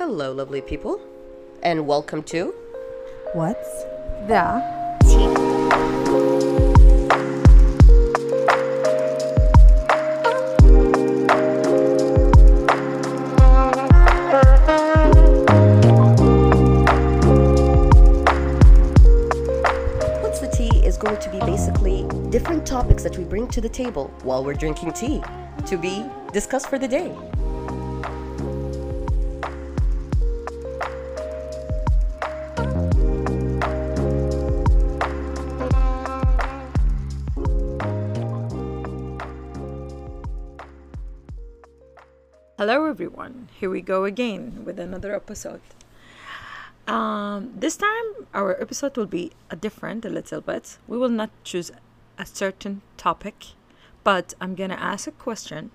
Hello, lovely people, and welcome to What's the Tea? What's the Tea is going to be basically different topics that we bring to the table while we're drinking tea to be discussed for the day. Hello everyone. Here we go again with another episode. Um, this time our episode will be a different a little bit. We will not choose a certain topic, but I'm gonna ask a question.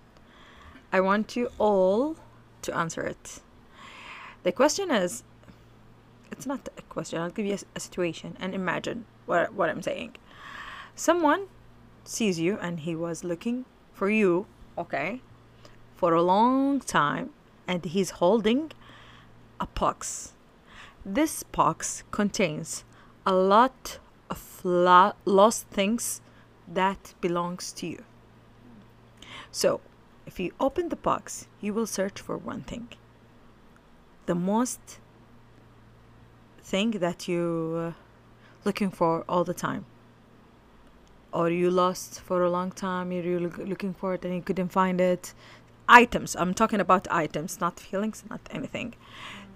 I want you all to answer it. The question is it's not a question, I'll give you a situation and imagine what, what I'm saying. Someone sees you and he was looking for you, okay, for a long time and he's holding a box. This box contains a lot of la- lost things that belongs to you. So, if you open the box, you will search for one thing. The most thing that you uh, looking for all the time. Or you lost for a long time, you're looking for it and you couldn't find it. Items. I'm talking about items, not feelings, not anything.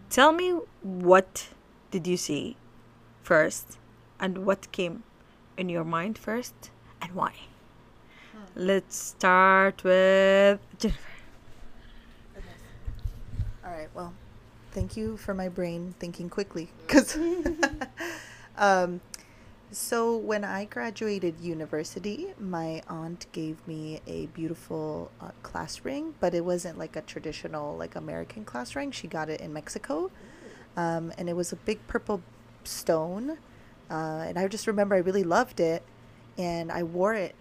Tell me what did you see first and what came in your mind first and why. Let's start with Jennifer. okay. All right. Well, thank you for my brain thinking quickly. Cause, um, so when I graduated university, my aunt gave me a beautiful uh, class ring, but it wasn't like a traditional like American class ring. She got it in Mexico, um, and it was a big purple stone. Uh, and I just remember I really loved it, and I wore it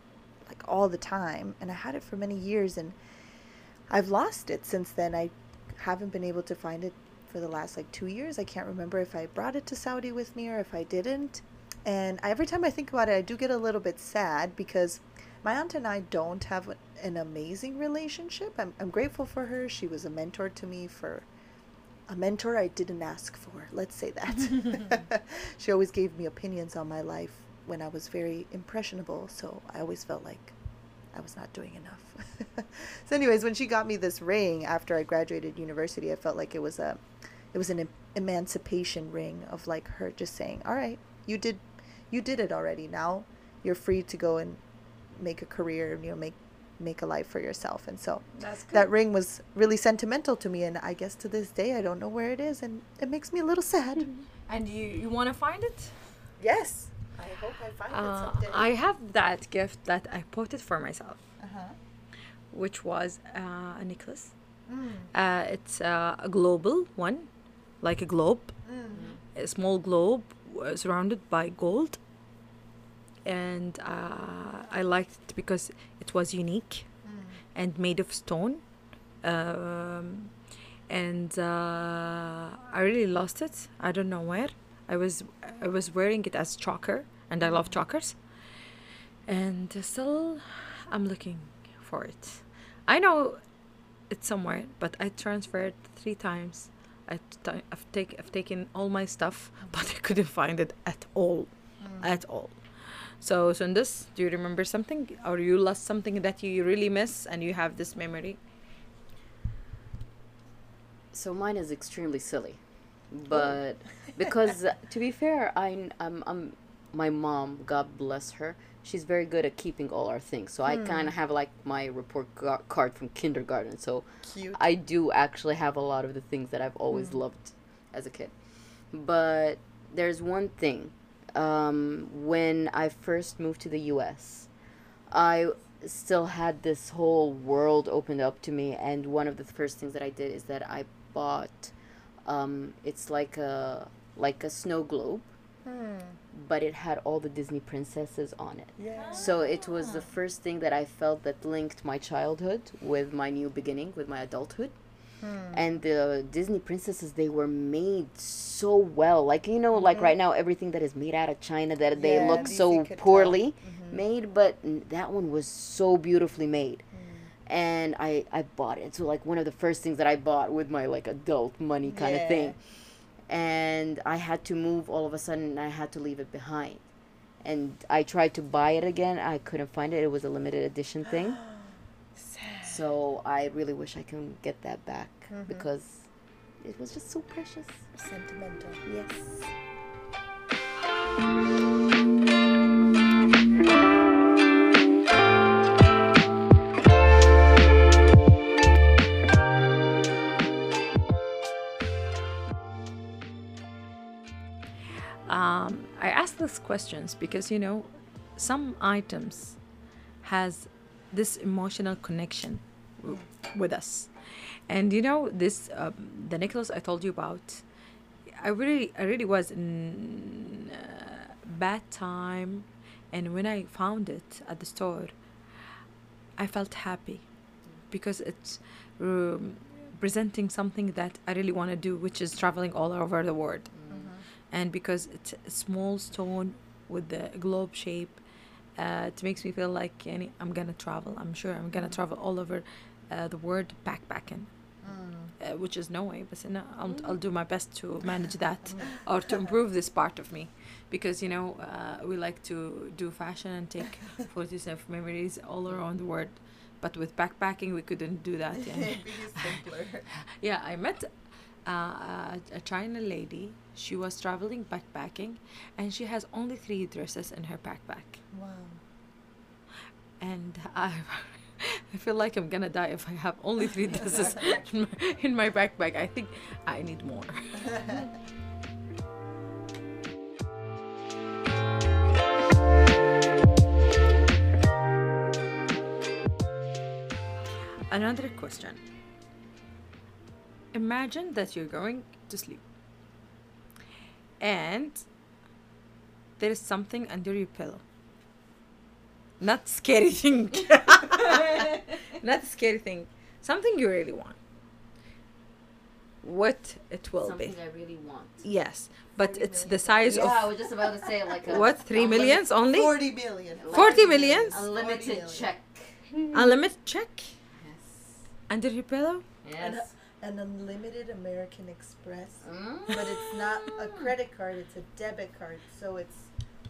like all the time, and I had it for many years, and I've lost it since then. I haven't been able to find it for the last like two years. I can't remember if I brought it to Saudi with me or if I didn't. And every time I think about it, I do get a little bit sad because my aunt and I don't have an amazing relationship. I'm, I'm grateful for her. She was a mentor to me for a mentor I didn't ask for. Let's say that. she always gave me opinions on my life when I was very impressionable. So I always felt like I was not doing enough. so, anyways, when she got me this ring after I graduated university, I felt like it was a, it was an em- emancipation ring of like her just saying, "All right, you did, you did it already. Now you're free to go and make a career and you know make make a life for yourself." And so That's that ring was really sentimental to me, and I guess to this day I don't know where it is, and it makes me a little sad. And you, you want to find it? yes, I hope I find Uh, I have that gift that I bought it for myself, uh-huh. which was uh, a necklace. Mm. Uh, it's uh, a global one, like a globe, Mm. a small globe surrounded by gold. And uh, I liked it because it was unique Mm. and made of stone. Um, and uh, I really lost it. I don't know where. I was I was wearing it as choker, and I love chokers. And still, I'm looking for it. I know it's somewhere, but I transferred three times. I t- I've, take, I've taken all my stuff, but I couldn't find it at all, at all. So, Sundus, do you remember something, or you lost something that you really miss, and you have this memory? So mine is extremely silly, but because uh, to be fair, I I'm, I'm my mom, God bless her, she's very good at keeping all our things. So I kind of have like my report gar- card from kindergarten. So Cute. I do actually have a lot of the things that I've always loved as a kid. But there's one thing. Um, when I first moved to the US, I still had this whole world opened up to me. And one of the first things that I did is that I bought, um, it's like a like a snow globe, but it had all the Disney princesses on it. Yeah. So it was the first thing that I felt that linked my childhood with my new beginning, with my adulthood. And the Disney princesses, they were made so well. Like, you know, like right now, everything that is made out of China, that they Yeah, look so you could tell. poorly made, but that one was so beautifully made. And I, I bought it. So, like, one of the first things that I bought with my, like, adult money kind of thing. And I had to move all of a sudden, and I had to leave it behind. And I tried to buy it again. I couldn't find it. It was a limited edition thing. So I really wish I can get that back mm-hmm. because it was just so precious. Sentimental. Yes. These questions because you know, some items has this emotional connection with us, and you know this um, the necklace I told you about. I really, I really was in uh, bad time, and when I found it at the store, I felt happy because it's um, presenting something that I really want to do, which is traveling all over the world and because it's a small stone with the globe shape uh, it makes me feel like yani, i'm gonna travel. I'm sure i'm gonna travel all over uh, the world backpacking uh, which is no way but no, I'll, I'll do my best to manage that or to improve this part of me. Because you know uh, we like to do fashion and take photos of memories all around the world. But with backpacking we couldn't do that simpler. Yeah, I met uh, a, a China lady. She was traveling backpacking, and she has only three dresses in her backpack. Wow. And I, I feel like I'm gonna die if I have only three dresses in my, in my backpack. I think I need more. Another question. Imagine that you're going to sleep and there is something under your pillow. Not scary thing. Not scary thing. Something you really want. What it will Something be. I really want. Yes, but it's the size Yeah, I of was just about to say like a what? Three unlimited- millions only? 40 million. 40 millions? Unlimited 40 million. check. Unlimited check Yes. under your pillow? Yes. An unlimited American Express. Mm. But it's not a credit card, it's a debit card. So it's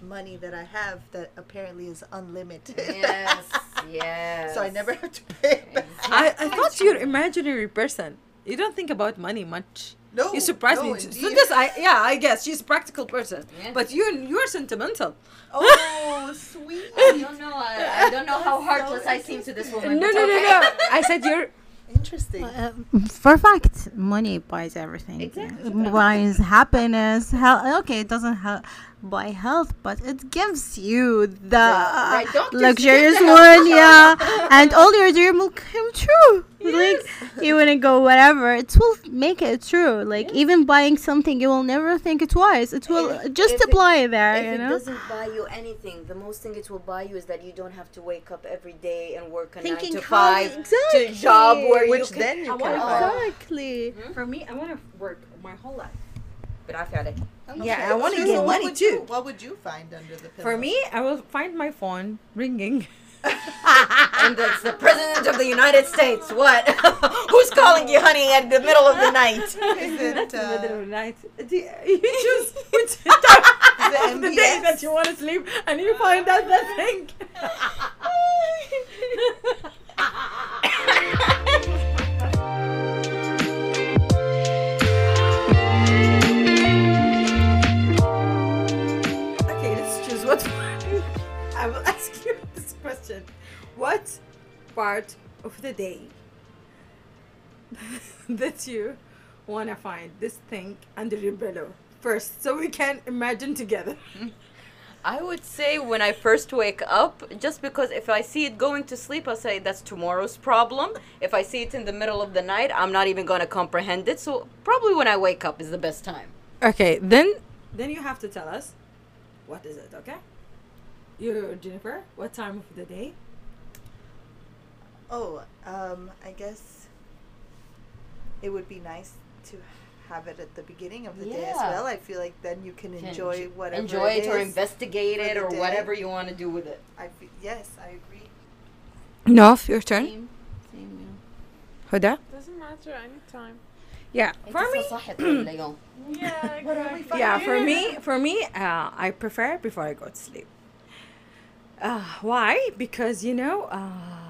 money that I have that apparently is unlimited. Yes. Yes. so I never have to pay it back. I, I thought you're imaginary person. You don't think about money much. No. You surprised no, me. So indeed. this, I yeah, I guess she's a practical person, Yeah. but you you're sentimental. Oh, sweet. I don't know. I, I don't know how heartless I seem to this woman. no, but no, okay. no. I said you're. Interesting. Uh, for a fact, money buys everything. Exactly. Buys happiness. Health. Okay, it doesn't ha- buy health, but it gives you the right, don't luxurious the one, yeah. and all your dream will come true. Like you wanna go whatever, it will make it true. Like even buying something, you will never think it twice. It will If- just if it- apply there. If you it know. doesn't buy you anything, the most thing it will buy you is that you don't have to wake up every day and work a Thinking nine to how- five exactly. to job where Which you can. then you I can wanna- buy. Exactly. Hmm? For me, I want to work my whole life, but I've had it. Okay, I wanna so get what money would you- too. what would you find under the pillow? For me, I will find my phone ringing. and that's the president of the United States. What? Who's calling you, honey, at the middle of the night? is it, That's in the middle uh, of the night. You you choose which time of the day that you want to sleep, and you find out that thing. What part of the day that you want to find this thing under your pillow first so we can imagine together? I would say when I first wake up, just because if I see it going to sleep, I'll say that's tomorrow's problem. If I see it in the middle of the night, I'm not even going to comprehend it. So probably when I wake up is the best time. Okay, then then you have to tell us what is it, okay? You Jennifer, what time of the day? Oh, um, I guess it would be nice to have it at the beginning of the day as well. I feel like then you can Can enjoy enjo- whatever enjoy it, it or investigate it or day. whatever you want to do with it. I fe- yes, I agree. Nof, your turn. Same, same, Huda? Doesn't matter anytime. Yeah, yeah. for me. Yeah, Yeah, for me, for me, uh, I prefer before I go to sleep. Uh, why? Because you know, uh,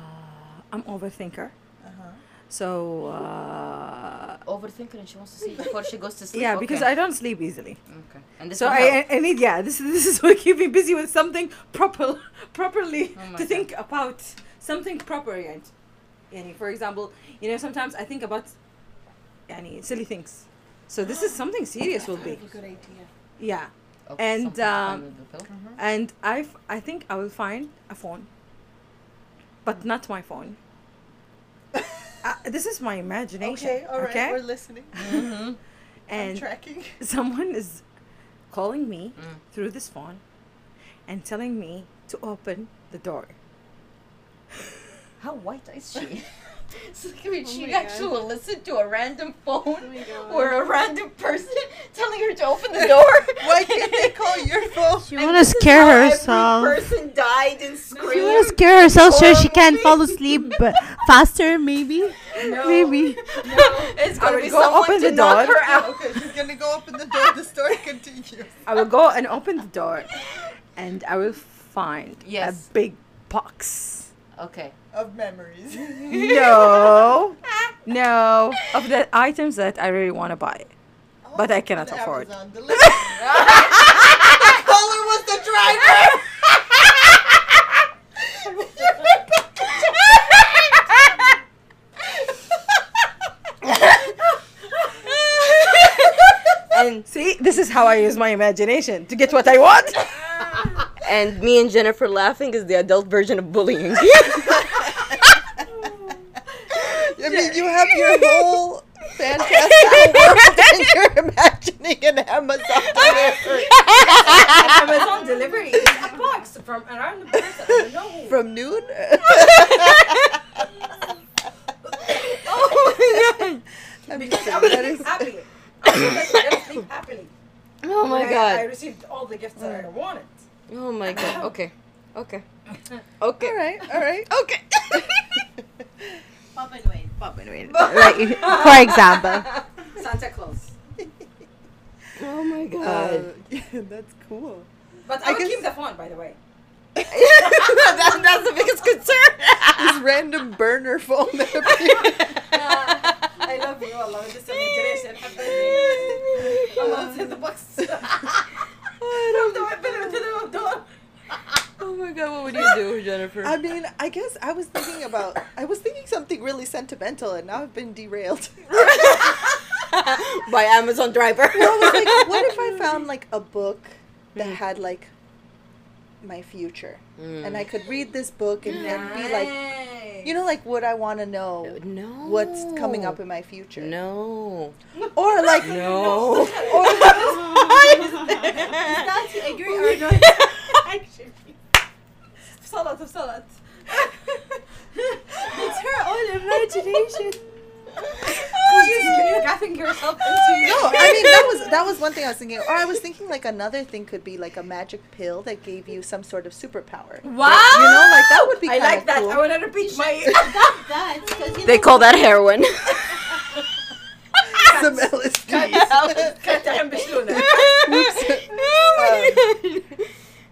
I'm overthinker. Uh-huh. So uh, Overthinking and she wants to see before she goes to sleep. yeah, because. I don't sleep easily. Okay. And this So I. I I need yeah. This this is what keep me busy with something proper, properly Oh to God. think about something proper. And, yani, for example, you know sometimes I think about, yani, silly things. So this is something serious will be. Good idea. Yeah. Okay, and, um, with the pill. And I I think I will find a phone, but not my phone. uh, this is my imagination. Okay, all right, okay? we're listening. Mhm. I'm And tracking. someone is calling me Mm. through this phone and telling me to open the door. How white is she? so, I mean, oh she my actually will listen to a random phone oh my God. or a random person telling her to open the door. Why can't they call your phone? She want to scare herself. Every person died and She want to scare herself so she can't fall asleep but faster, maybe. No. Maybe. No, it's gonna be go someone open to the knock door. her out. okay, she's gonna go open the door. The story continues. I will go and open the door and I will find Yes. a big box. Okay. Of memories. No, no, of the items that I really want to buy. Oh, but I cannot afford. Amazon delivery. the caller was the driver. And see, this is how I use my imagination to get what I want. And me and Jennifer laughing is the adult version of bullying. I mean, you have your whole fantastic world and you're imagining an Amazon delivery Amazon delivery is a box from a random person. I don't know who. from noon. Oh, oh my god! I'm Because kidding, I was that is- happily. I was gonna sleep happily. oh my When I- I received all the gifts that I wanted. Oh my god. Okay. Okay. Okay. right, all right. Okay. Like, for example. Santa Claus. Oh my Uh, god. yeah, that's cool. But I, I will guess- keep the phone, by the way. that, that's the biggest concern. This random burner phone that appeared. I love you. I love this imagination. I love the box. From the window to the door. oh my god. What would you do, Jennifer? I mean, I guess I was thinking about, I was thinking something really sentimental, and now I've been derailed. By Amazon driver. Well, I was like, what if I found like a book that hmm. had like my future, hmm. and I could read this book and then be like, you know, like what I want to know, no. what's coming up in my future, No. or like No. or That's agree or not? Actually. Salat of salat. It's her own imagination. You're gaffing yourself into no, I mean that was that was one thing I was thinking, or I was thinking like another thing could be like a magic pill that gave you some sort of superpower. Wow! You know, like that would be. I like that. Cool. I want to repeat my. That, because They know, call that heroin. some LSD. Katahan bishloona.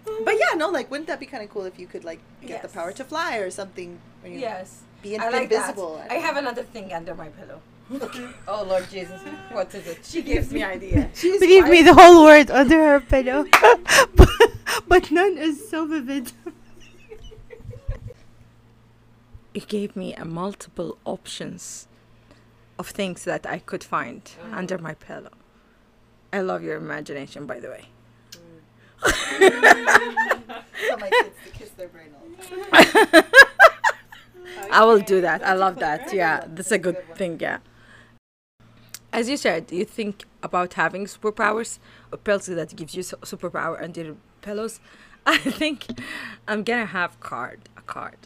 Um, but yeah, no, like wouldn't that be kind of cool if you could like get the power to fly or something? Or, you know, Yes. Be in- I like invisible. That. I have another thing under my pillow. Oh Lord Jesus, what is it? She gives me idea. believe me, the whole word under her pillow. but, but none is so vivid. It gave me a multiple options of things that I could find mm. under my pillow. I love your imagination, by the way. Mm. Tell my kids to kiss their brain all the time. I will do that. I love that. Yeah, that's a good thing. Yeah. As you said, you think about having superpowers or pills that gives you superpower under your pillows. I think I'm gonna have card a card,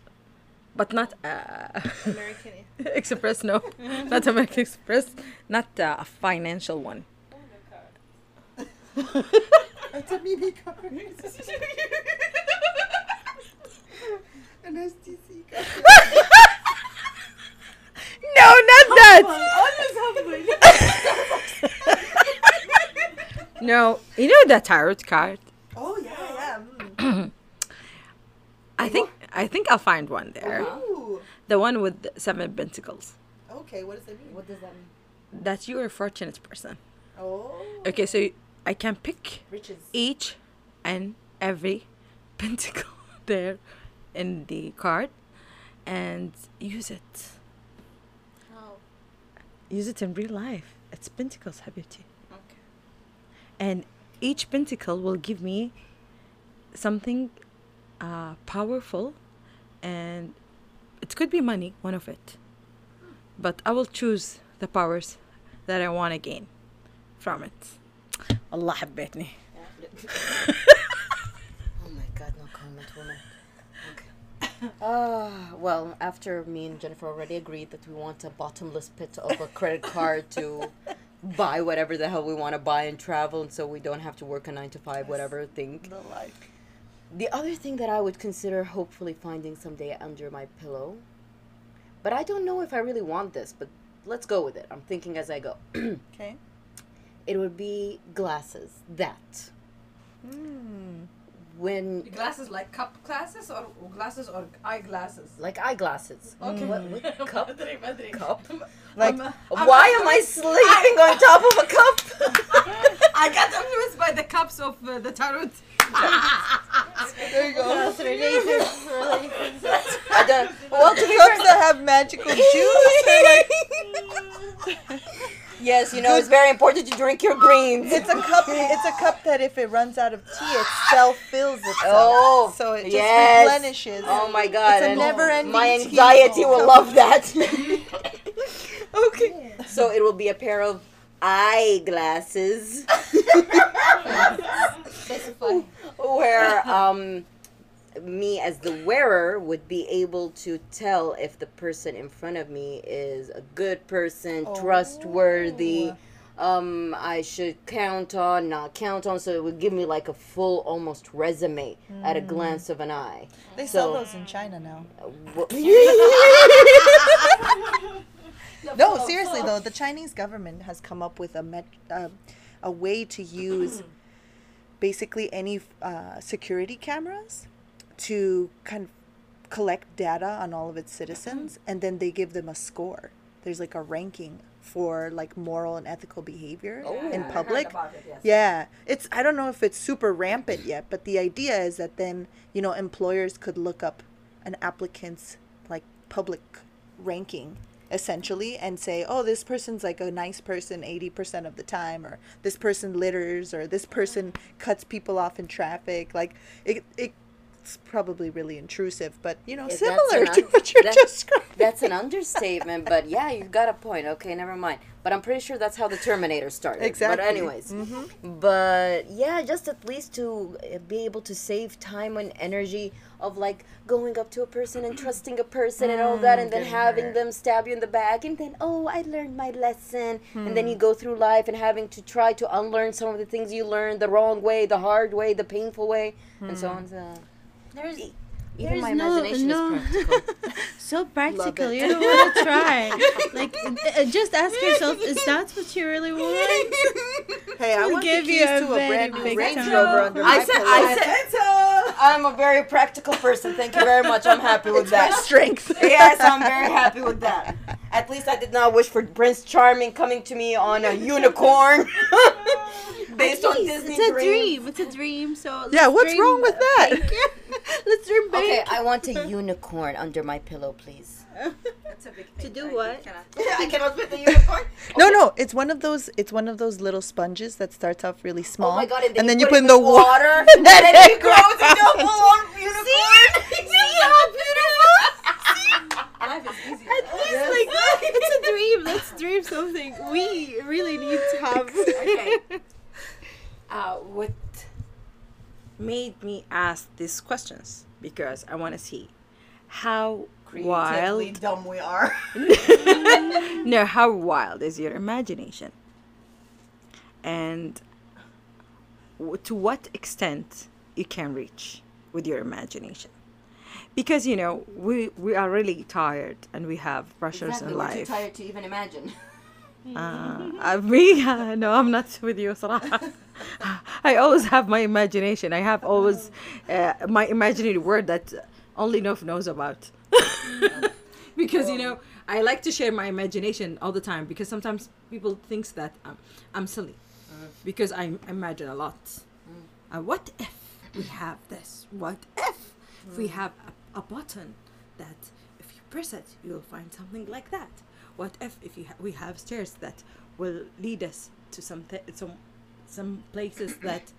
but not uh, American. Express. No, not American Express. Not uh, a financial one. It's a mini card. An STC card. No, not that. no, you know the tarot card. Oh yeah, yeah. mm. I think I think I'll find one there. Ooh. The one with the seven pentacles. Okay, what does that mean? What does that mean? That you're a fortunate person. Oh. Okay, so I can pick Riches. each and every pentacle there in the card and use it. How? Use it in real life. It's pentacles, Habibti. Okay. And each pentacle will give me something uh, powerful and it could be money, one of it. But I will choose the powers that I want to gain from it. Allah حبيتني. Oh my god, no comment, woman. Okay. Uh, well, after me and Jennifer already agreed that we want a bottomless pit of a credit card to buy whatever the hell we want to buy and travel, and so we don't have to work a nine to five, whatever thing. The life. The other thing that I would consider hopefully finding someday under my pillow, but I don't know if I really want this, but let's go with it. I'm thinking as I go. okay. It would be glasses. That. Mm. When glasses like cup glasses or glasses or eyeglasses? Like eyeglasses. Okay. Mm. What, what cup? cup. Like I'm, I'm why am I sleeping I, on top of a cup? I got influenced by the cups of uh, the tarot there you go. That's related. I don't, well, to be Cups that have magical juice. They're like, yes, you know it's very important to drink your greens. it's a cup. It's a cup that if it runs out of tea, it self fills itself. Oh, so it just yes. replenishes. Oh my god! It's a never-ending My tea. anxiety will love that. okay, so it will be a pair of eyeglasses. Where um me as the wearer would be able to tell if the person in front of me is a good person, trustworthy, um I should count on, not count on, so it would give me like a full almost resume at a glance of an eye. They sell those in China now. Wh- No, seriously though, the Chinese government has come up with a met, uh, a way to use basically any uh, security cameras to kind of collect data on all of its citizens, and then they give them a score. There's like a ranking for like moral and ethical behavior in public. Yeah, it's I don't know if it's super rampant yet, but the idea is that then you know employers could look up an applicant's like public ranking essentially and say, oh, this person's like a nice person 80% of the time, or this person litters, or this person cuts people off in traffic. Like it, it's probably really intrusive, but you know, Yeah, similar an to what you're that- describing. That's an understatement, but yeah, you've got a point. Okay, never mind. But I'm pretty sure that's how the Terminator started. Exactly. But anyways, mm-hmm. but yeah, just at least to uh, be able to save time and energy of like going up to a person and trusting a person and all that, mm, and then having hurt. them stab you in the back, and then oh, I learned my lesson, and then you hmm. go through life and having to try to unlearn some of the things you learned the wrong way, the hard way, the painful way, and so hmm. on. So There's even There's my no- imagination no- is practical. so practical. You don't want to try. like, uh, just ask yourself: Is that what you really want? Hey, I We'll want give the you a to a brand new Range. Rover under I my said- pillow. I said- I'm a very practical person. Thank you very much. I'm happy with that. strength. yes, I'm very happy with that. At least I did not wish for Prince Charming coming to me on a unicorn based on Disney It's a dreams. dream. It's a dream. So Yeah, let's what's dream wrong with that? let's dream big. Okay, I want a unicorn under my pillow, please. That's a big To thing. do I what? cannot- I cannot fit the unicorn. No, no, it's one of those. It's one of those little sponges that starts off really small, Oh my god! and then you you put, put in it the water. water, and then it grows into a full-on unicorn. See how beautiful? Life is easy. It's like it's a dream. Let's dream something. We really need to have. okay. Uh, what made me ask these questions? Because I want to see how wild. dumb we are. no, how wild is your imagination? And to what extent you can reach with your imagination? Because you know we we are really tired and we have pressures Exactly. in We're too life. tired to even imagine. Uh, uh, me, uh, no, I'm not with you, صراحة. I always have my imagination. I have always uh, my imaginary world that only Nof knows about. because you know, I like to share my imagination all the time because sometimes people thinks that um, I'm silly because I imagine a lot. Uh, what if we have this? What if we have a, a button that if you press it, you'll find something like that? What if if you ha- we have stairs that will lead us to some th- some some places that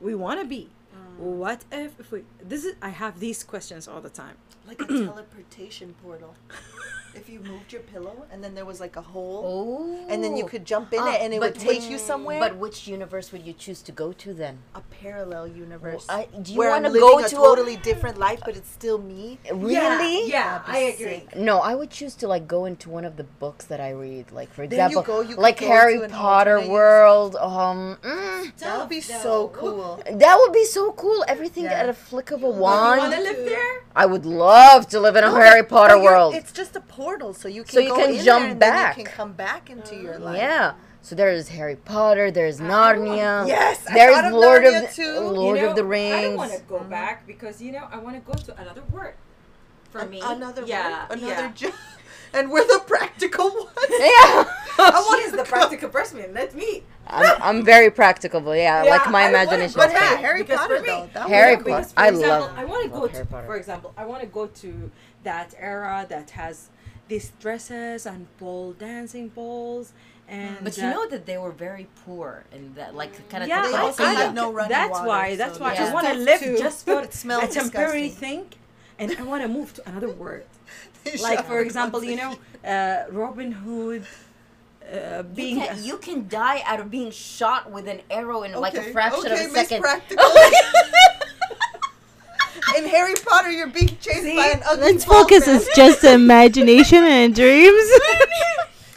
we want to be? Ah. What if if we this is I have these questions all the time. like a teleportation portal. If you moved your pillow and then there was like a hole, Oh. and then you could jump in Ah, it and it would take which- you somewhere. But which universe would you choose to go to then? a parallel universe. I- do you wanna go a to a- totally different life, but it's still me. Really? Yeah, That'd I agree. sick. No, I would choose to like go into one of the books that I read. Like for Then you example, go- you like Harry Potter world. Um, mm, That would be so cool. that would be so cool. Everything Yeah. at a flick of a You want wand. to live there? I would love to live in a Harry Potter world. It's just a portal, so you can So you go can in jump there and then back. you can come back into your mm, life. Yeah. So there's Harry Potter. There's Narnia. Yes, There's thought of Lord Narnia of the, too. Lord of the Rings. I don't want to go mm-hmm. back because you know I want to go to another world. For An- me, another yeah, one, another yeah. job, and we're the practical ones. yeah. I want She's to the go- practical person. Let me. I'm, I'm very practical, but yeah, Yeah, like my I imagination. go But hey, Harry because Potter for me- though. That Harry Potter. I example, love- I want to go to, for example, I want to go to that era that has these dresses and pole dancing balls and. But you uh, know that they were very poor and that like kind of yeah, They also I had no running That's water, why. so That's why they I just want to live to- just for It smells a temporary disgusting. thing, and I want to move to another world. Like for example, you know, uh, Robin Hood. Uh, You being can, you can die out of being shot with an arrow in like a fraction okay, of a Miss second. Practical. In Harry Potter, you're being chased by an ugly Let's focus. man. It's just imagination and dreams.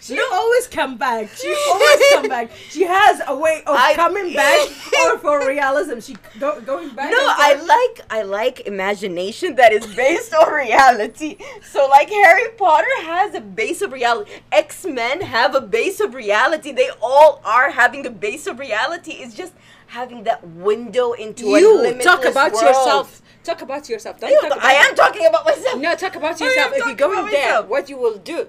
She always come back. She always come back. She has a way of I- coming back, or for realism, she go, going back. No, I like I like imagination that is based on reality. So like Harry Potter has a base of reality. X Men have a base of reality. They all are having a base of reality. It's just having that window into a You limitless talk about world. yourself. Talk about yourself. Don't talk about I am talking about myself. No, talk about yourself. If you're talking going about there, myself. what you will do?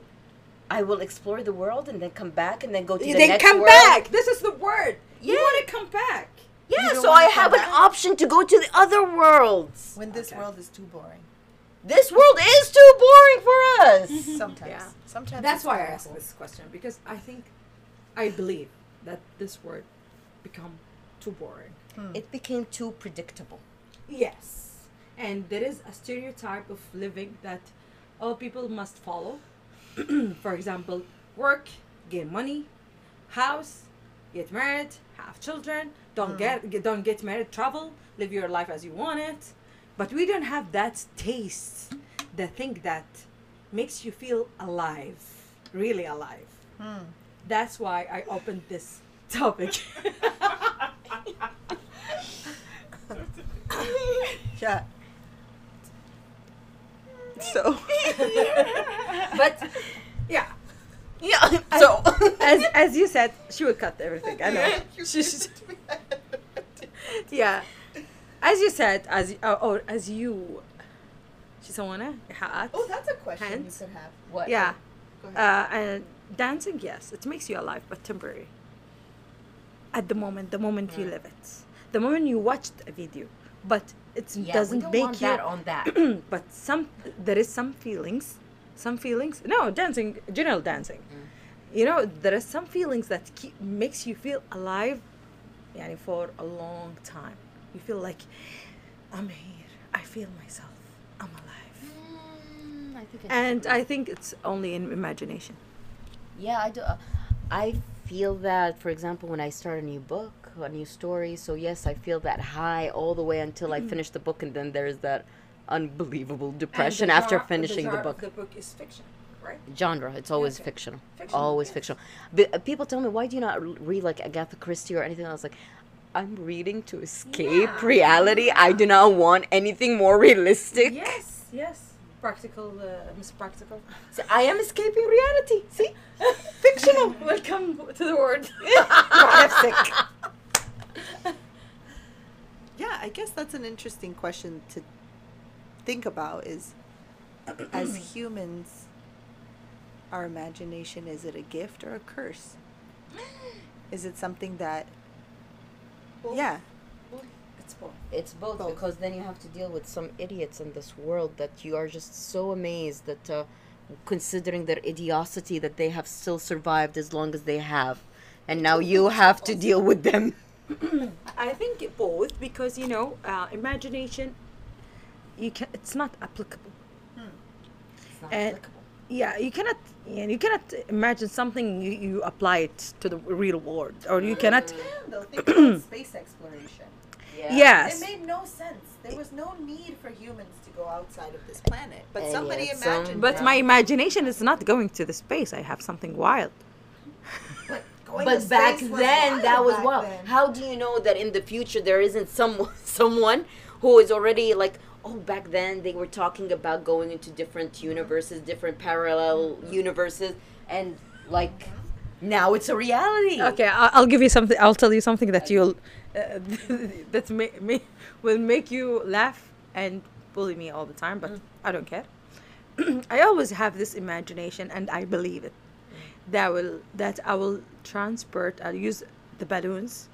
I will explore the world and then come back and then go to the world. You then next come world. back. This is the word. You want to come back. Yeah, so I come have an option to go to the other worlds. When this Okay. world is too boring. This world is too boring for us. Mm-hmm. Sometimes. Yeah. Sometimes. That's it's why I terrible. asked this question because I think, I believe that this word become too boring. Hmm. It became too predictable. Yes, and there is a stereotype of living that all people must follow. For example, work, get money, house, get married, have children, don't hmm. get, get don't get married, travel, live your life as you want it. But we don't have that taste, the thing that makes you feel alive, really alive. Hmm. That's why I opened this topic. Yeah. So. but yeah. Yeah. So as as you said, she would cut everything. I know. Yeah, she, she, yeah. As you said, as or, or as you she's on eh? Oh, that's a question hands. you could have. What? Yeah. Uh, and dancing, yes, it makes you alive, but temporary. At the moment, the moment yeah. you live it, the moment you watched a video, but it Yeah, doesn't make you. that on that. but some there is some feelings some feelings no dancing general dancing you know there are some feelings that keep, makes you feel alive yani, for a long time you feel like i'm here i feel myself i'm alive Mm, I think and i think it's only in imagination yeah, I do. uh, I feel that, for example, when I start a new book, a new story. So yes, I feel that high all the way until I finish the book, and then there's that unbelievable depression after finishing the, book. The book is fiction, right? Genre, it's always Okay. fictional. Fictional, Always yes. fictional. But uh, people tell me, why do you not read like Agatha Christie or anything else? Like, I'm reading to escape reality. I do not want anything more realistic. Yes, yes. Practical, uh, Miss Practical. So I am escaping reality. See? Fictional. Welcome to the world. Yeah, I guess that's an interesting question to think about is as humans our imagination is it a gift or a curse? Is it something that Yeah, It's both. It's both, Both. because then you have to deal with some idiots in this world that you are just so amazed that, uh, considering their idiocity, that they have still survived as long as they have, and now you have to deal with them. I think both because you know, uh, imagination. You can. It's not applicable. Not And yeah, you cannot. Yeah, you cannot imagine something you, you apply it to the real world, or you cannot. though think about space exploration. Yes. It made no sense. There was no need for humans to go outside of this planet. But And somebody yet some- imagined But my imagination is not going to the space. I have something wild. Going to But back space then, wild that was back wow. then. How do you know that in the future there isn't someone someone who is already like, oh, back then they were talking about going into different universes, different parallel universes, and like now it's a reality. Okay, I- I'll give you something. I'll tell you something that you'll uh, that may, may will make you laugh and bully me all the time, but I don't care. I always have this imagination, and I believe it. That will that I will transport. I'll use the balloons.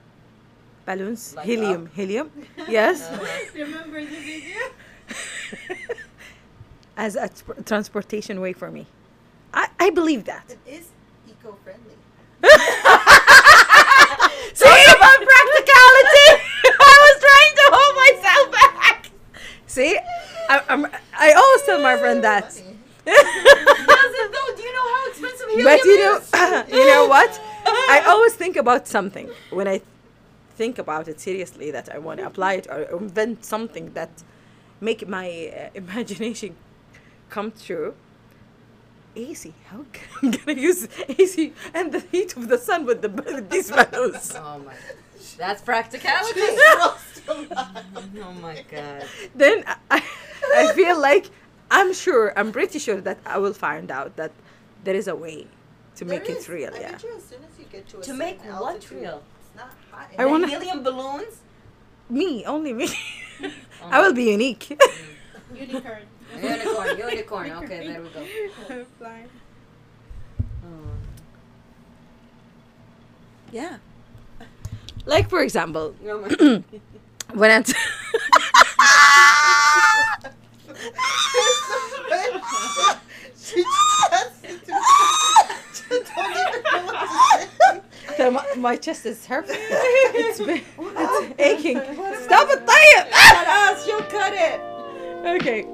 Balloons, Like helium, helium. Yes, Remember the video? as a tr- transportation way for me. I, I believe that. It is eco-friendly. See about practicality. I was trying to hold myself back. See, I, I'm. I always tell my friend that. Doesn't though? Do you know how expensive helium but you know, you know what? I always think about something when I think about it seriously that I want to apply it or invent something that make my uh, imagination come true. AC. How c- I'm gonna use AC and the heat of the sun with the with these metals? Oh my, that's practicality. oh my god. then I, I feel like I'm sure, I'm pretty sure that I will find out that there is a way to make There it is. real. I Yeah. bet you as soon as you get to a To certain make what real? It's not hot. I wanna- helium balloons. Me, only me. I will be oh unique. Unicorn. Unicorn, unicorn. Okay, there we go. Fly. Yeah. like for example, Oh when I'm t- she just just don't to say. My, my chest is hurting. It's, been, it's aching. Stop it, Tayyip! Shut us, You cut it! Okay.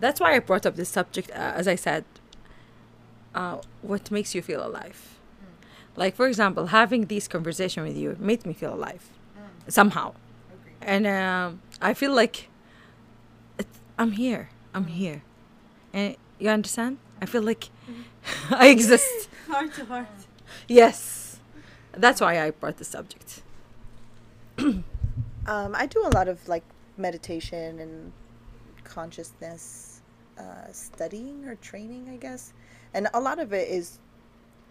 That's why I brought up this subject, uh, as I said, uh, what makes you feel alive? Like, for example, having this conversation with you made me feel alive somehow, and um, I feel like it, I'm here. I'm here, and you understand? I feel like I exist. Heart to heart. Yes, that's why I brought the subject. Um, I do a lot of like meditation and consciousness uh, studying or training, I guess. And a lot of it is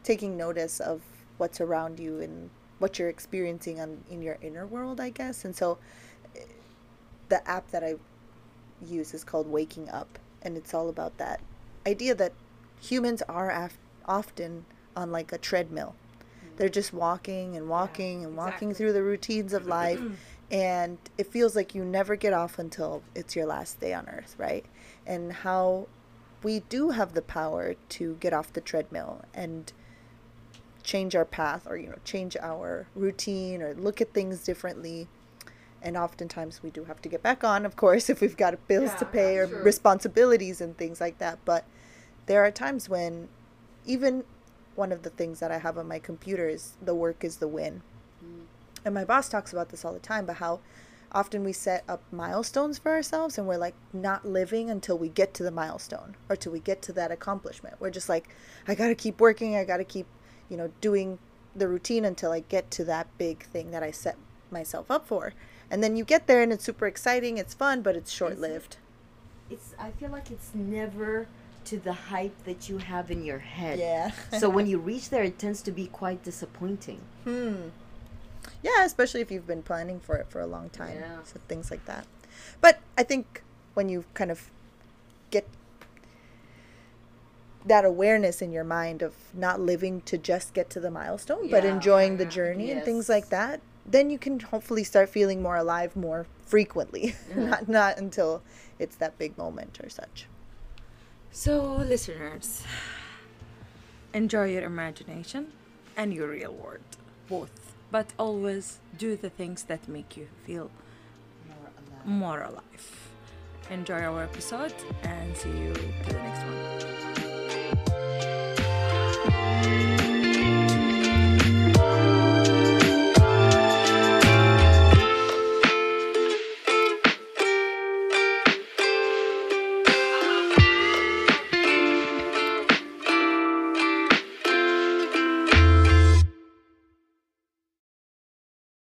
taking notice of what's around you and what you're experiencing on, in your inner world, I guess. And so eh, the app that I use is called Waking Up. And it's all about that idea that humans are af- often on like a treadmill. They're just walking and walking and walking through the routines of life. and it feels like you never get off until it's your last day on earth, right? And how we do have the power to get off the treadmill and change our path or you know change our routine or look at things differently. And oftentimes we do have to get back on of course if we've got bills to pay or responsibilities and things like that. But there are times when even one of the things that I have on my computer is the work is the win. Mm. And my boss talks about this all the time, but how often we set up milestones for ourselves and we're like not living until we get to the milestone or till we get to that accomplishment. We're just like, I gotta keep working, I gotta keep, you know, doing the routine until I get to that big thing that I set myself up for. And then you get there and it's super exciting, it's fun, but it's short lived. It's. I feel like it's never to the height that you have in your head. Yeah. so when you reach there, it tends to be quite disappointing. Hmm. Yeah, especially if you've been planning for it for a long time. Yeah. So things like that. But I think when you kind of get that awareness in your mind of not living to just get to the milestone, but Yeah. enjoying the uh-huh. journey and things like that, then you can hopefully start feeling more alive more frequently. not not until it's that big moment or such. So, listeners, enjoy your imagination and your real world, both. But always do the things that make you feel more alive. Enjoy our episode and see you to the next one.